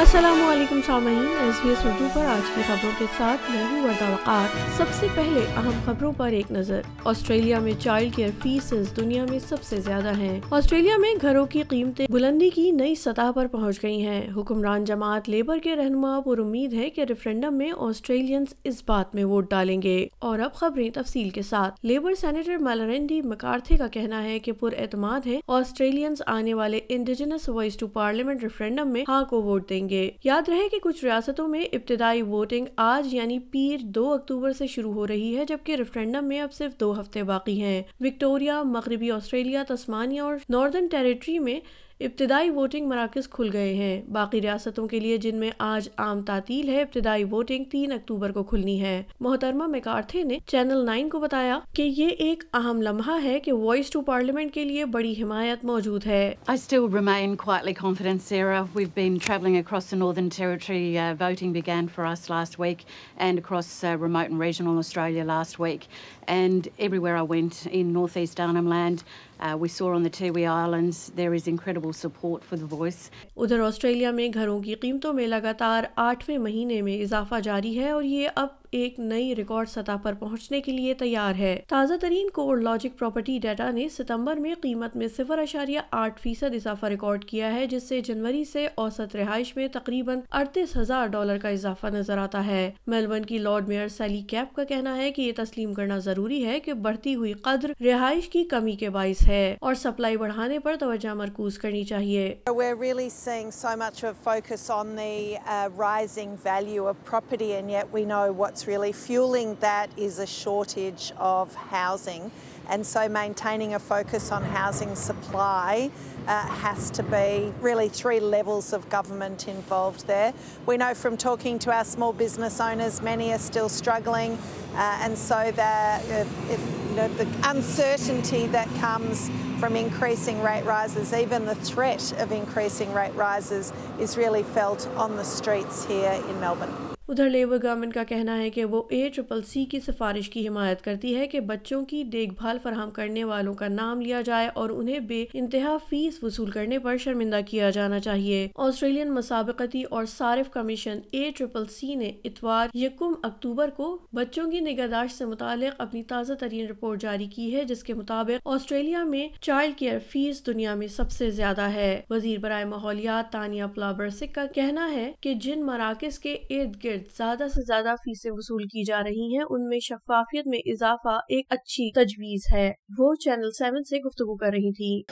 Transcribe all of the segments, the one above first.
السلام علیکم سامعین ایس بی ایس اردو پر آج کی خبروں کے ساتھ میں ہوں وردہ وقار سب سے پہلے اہم خبروں پر ایک نظر آسٹریلیا میں چائلڈ کیئر فیسز دنیا میں سب سے زیادہ ہیں آسٹریلیا میں گھروں کی قیمتیں بلندی کی نئی سطح پر پہنچ گئی ہیں حکمران جماعت لیبر کے رہنما پر امید ہے کہ ریفرینڈم میں آسٹریلینز اس بات میں ووٹ ڈالیں گے اور اب خبریں تفصیل کے ساتھ لیبر سینیٹر میلرینڈی مکارتھے کا کہنا ہے کہ پر اعتماد ہے آسٹریلینز آنے والے Indigenous Voice to Parliament referendum میں ہاں کو ووٹ دیں گے کریں گے یاد رہے کہ کچھ ریاستوں میں ابتدائی ووٹنگ آج یعنی پیر دو اکتوبر سے شروع ہو رہی ہے جبکہ ریفرینڈم میں اب صرف دو ہفتے باقی ہیں وکٹوریا مغربی آسٹریلیا تسمانیہ اور ناردرن ٹیریٹری میں ابتدائی ابتدائی ووٹنگ ووٹنگ مراکز کھل گئے ہیں باقی ریاستوں کے لیے جن میں آج عام تعطیل ہے ہے تین اکتوبر کو کو کھلنی محترمہ میکارتھے نے چینل نائن بتایا کہ یہ ایک اہم لمحہ ہے ہے کہ وائس ٹو پارلیمنٹ کے لیے بڑی حمایت موجود ادھر آسٹریلیا میں گھروں کی قیمتوں میں لگاتار آٹھویں مہینے میں اضافہ جاری ہے اور یہ اب ایک نئی ریکارڈ سطح پر پہنچنے کے لیے تیار ہے تازہ ترین پراپرٹی ڈیٹا نے ستمبر میں قیمت میں صفر اشاریہ آٹھ فیصد اضافہ ریکارڈ کیا ہے جس سے جنوری سے اوسط رہائش میں تقریباً اڑتیس ہزار ڈالر کا اضافہ نظر آتا ہے میلبرن کی لارڈ میئر سیلی کیپ کا کہنا ہے کہ یہ تسلیم کرنا ضروری ہے کہ بڑھتی ہوئی قدر رہائش کی کمی کے باعث ہے اور سپلائی بڑھانے پر توجہ مرکوز کرنی چاہیے Really, fueling that is a shortage of housing, and so maintaining a focus on housing supply uh, has to be really three levels of government involved there. We know from talking to our small business owners, many are still struggling, uh, and so that the uncertainty that comes from increasing rate rises, even the threat of increasing rate rises, is really felt on the streets here in Melbourne. ادھر labour government کا کہنا ہے کہ وہ اے triple سی کی سفارش کی حمایت کرتی ہے کہ بچوں کی دیکھ بھال فراہم کرنے والوں کا نام لیا جائے اور انہیں بے انتہا فیس وصول کرنے پر شرمندہ کیا جانا چاہیے آسٹریلین مسابقتی اور صارف کمیشن اے ٹرپل سی نے اتوار یکم اکتوبر کو بچوں کی نگہداشت سے متعلق اپنی تازہ ترین رپورٹ جاری کی ہے جس کے مطابق آسٹریلیا میں چائلڈ کیئر فیس دنیا میں سب سے زیادہ ہے وزیر برائے ماحولیات تانیہ پلابرسک کا کہنا ہے کہ جن مراکز کے ارد گرد زیادہ سے سے زیادہ وصول کی جا رہی رہی ہیں ان میں میں شفافیت اضافہ ایک اچھی تجویز ہے وہ چینل گفتگو کر تھی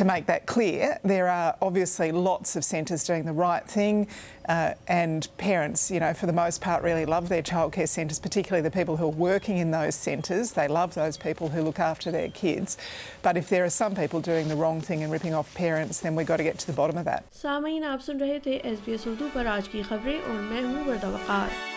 to make that clear, there are obviously lots of centres doing the right thing uh, and parents, you know, for the most part really love their childcare centres, particularly the people who are working in those centres. They love those people who look after their kids. But if there are some people doing the wrong thing and ripping off parents, then we've got to get to the bottom of that. Samayin, you're listening to SBS Urdu, but today's news is Urdu Vakar.